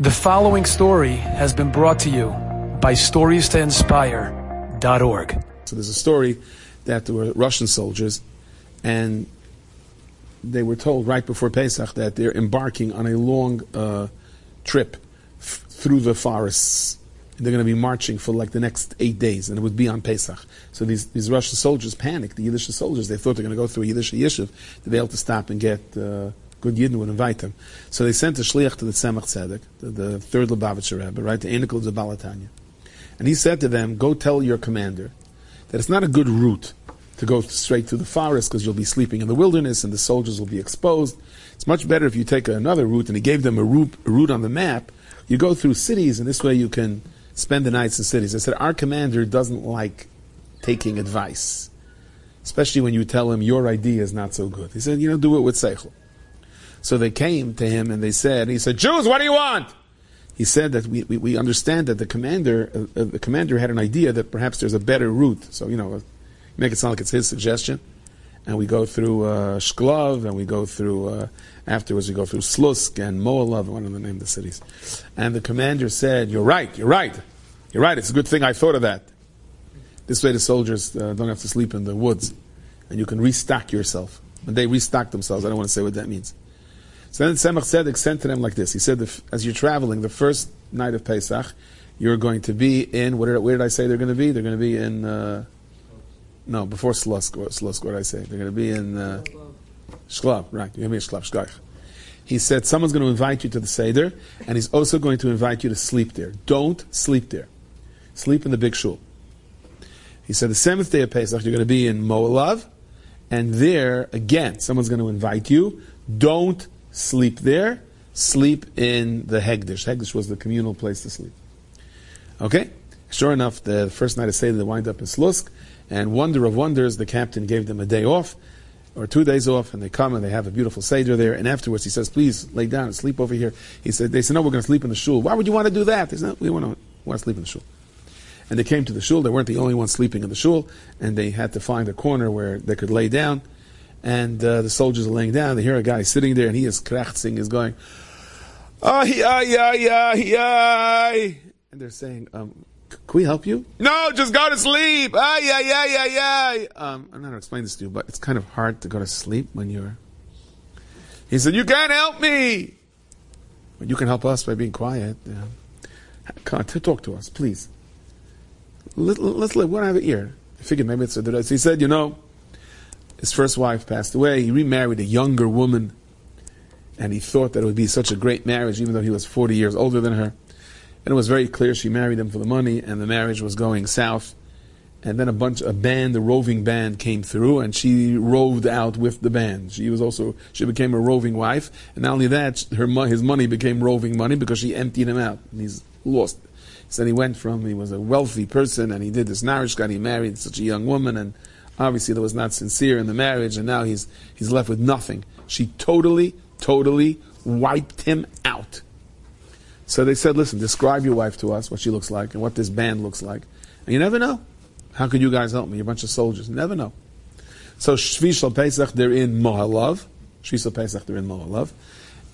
The following story has been brought to you by StoriesToInspire.org. So there's a story that there were Russian soldiers, and they were told right before Pesach that they're embarking on a long uh, trip f- through the forests. They're going to be marching for like the next eight days, and it would be on Pesach. So these, these Russian soldiers panicked. The Yiddish soldiers they thought they're going to go through a Yiddish yishuv to be able to stop and get. Uh, good Yidden would invite them. So they sent a shliach to the Tzemach Tzedek, the, the third Lubavitcher Rebbe, right, the Enikel of Baal HaTanya. And he said to them, go tell your commander that it's not a good route to go straight through the forest because you'll be sleeping in the wilderness and the soldiers will be exposed. It's much better if you take another route, and he gave them a route, a route on the map. You go through cities, and this way you can spend the nights in cities. I said, our commander doesn't like taking advice, especially when you tell him your idea is not so good. He said, you know, do it with seichel. So they came to him and they said, he said, Jews, what do you want? He said that we, we, we understand that the commander, uh, uh, the commander had an idea that perhaps there's a better route. So, you know, make it sound like it's his suggestion. And we go through uh, Shklov, and we go through, uh, afterwards we go through Slusk and Moalav, one of the name of the cities. And the commander said, you're right, you're right. You're right, it's a good thing I thought of that. This way the soldiers uh, don't have to sleep in the woods. And you can restock yourself. When they restock themselves, I don't want to say what that means. So then Tzemach Tzedek sent to them like this. He said, as you're traveling, the first night of Pesach, you're going to be in, did, where did I say they're going to be? They're going to be in, uh, no, before Slusk, Slusk, what did I say? They're going to be in uh, right, you're going to be in. He said, someone's going to invite you to the Seder, and he's also going to invite you to sleep there. Don't sleep there. Sleep in the big shul. He said, the seventh day of Pesach, you're going to be in Moalav, and there, again, someone's going to invite you. Don't sleep there, sleep in the Hegdish. Hegdish was the communal place to sleep. Okay? Sure enough, the first night of Seder, they wind up in Slusk, and wonder of wonders, the captain gave them a day off, or two days off, and they come and they have a beautiful Seder there, and afterwards he says, please lay down and sleep over here. He said, they said, no, we're going to sleep in the shul. Why would you want to do that? They said, no, we want to, want to sleep in the shul. And they came to the shul, they weren't the only ones sleeping in the shul, and they had to find a corner where they could lay down, and uh, the soldiers are laying down. They hear a guy sitting there, and he is krachzing, is going, ay, ay, ay, ay, ay. And they're saying, um, can we help you? No, just go to sleep. Ay, ay, ay, ay, ay. Um, I'm not going to explain this to you, but it's kind of hard to go to sleep when you're... He said, you can't help me. But you can help us by being quiet. Yeah. Come on, talk to us, please. Let, let's let, we don't have an ear. I figured maybe it's a... He said, you know, his first wife passed away. He remarried a younger woman, and he thought that it would be such a great marriage, even though he was 40 years older than her. And it was very clear she married him for the money, and the marriage was going south. And then a bunch, a band, a roving band came through, and she roved out with the band. She was also, she became a roving wife, and not only that, her his money became roving money because she emptied him out, and he's lost. So he went from, he was a wealthy person, and he did this marriage, got he married such a young woman, and obviously that was not sincere in the marriage, and now he's he's left with nothing. She totally, totally wiped him out. So they said, "Listen, describe your wife to us, what she looks like, and what this band looks like." And you never know. How could you guys help me? You're a bunch of soldiers. You never know. So Shvi Pesach, they're in Mohalav. Shvi Pesach, they're in Mohalav.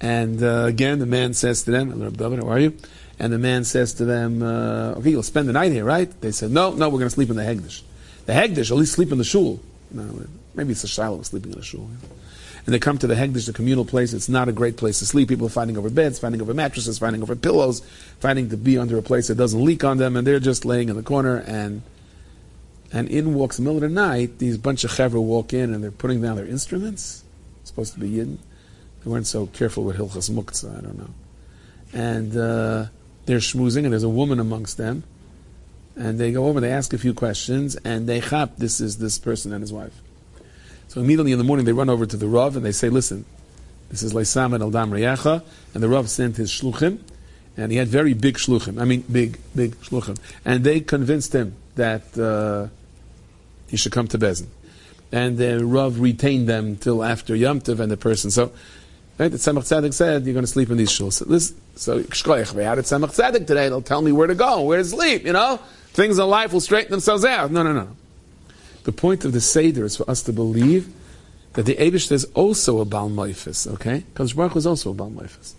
And uh, again, the man says to them, how are you? And the man says to them, uh, okay, you'll spend the night here, right? They said, no, no, we're going to sleep in the Hegdish. The Hegdish, at least sleep in the shul. No, maybe it's a Shiloh sleeping in a shul. And they come to the Hegdish, the communal place. It's not a great place to sleep. People are fighting over beds, fighting over mattresses, fighting over pillows, fighting to be under a place that doesn't leak on them, and they're just laying in the corner. And and in walks the middle of the night. These bunch of chevra walk in, and they're putting down their instruments. It's supposed to be yidden. They weren't so careful with hilchas muktzah. I don't know. And uh, they're schmoozing, and there's a woman amongst them and they go over, they ask a few questions, and they chap, this is this person and his wife. So immediately in the morning, they run over to the Rav, and they say, listen, this is Leisam and Eldam Reyacha, and the Rav sent his shluchim, and he had very big shluchim, I mean, big, big shluchim, and they convinced him that uh, he should come to Bezin. And the Rav retained them till after Yom Tov and the person. So, right, the Tzemach Tzedek said, you're going to sleep in these shuls. So, so, we had a Tzemach Tzedek today, they'll tell me where to go, where to sleep, you know? Things in life will straighten themselves out. No, no, no. The point of the Seder is for us to believe that the Abish is also a Baal Maifis, okay? Because Baruch is also a Baal Maifis.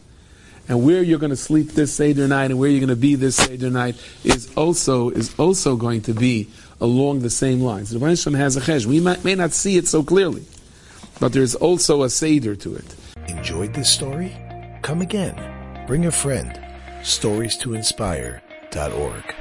and where you're going to sleep this Seder night and where you're going to be this Seder night is also is also going to be along the same lines. The Hashem has a chesh. We may not see it so clearly, but there's also a Seder to it. Enjoyed this story? Come again. Bring a friend. Stories to inspire.org.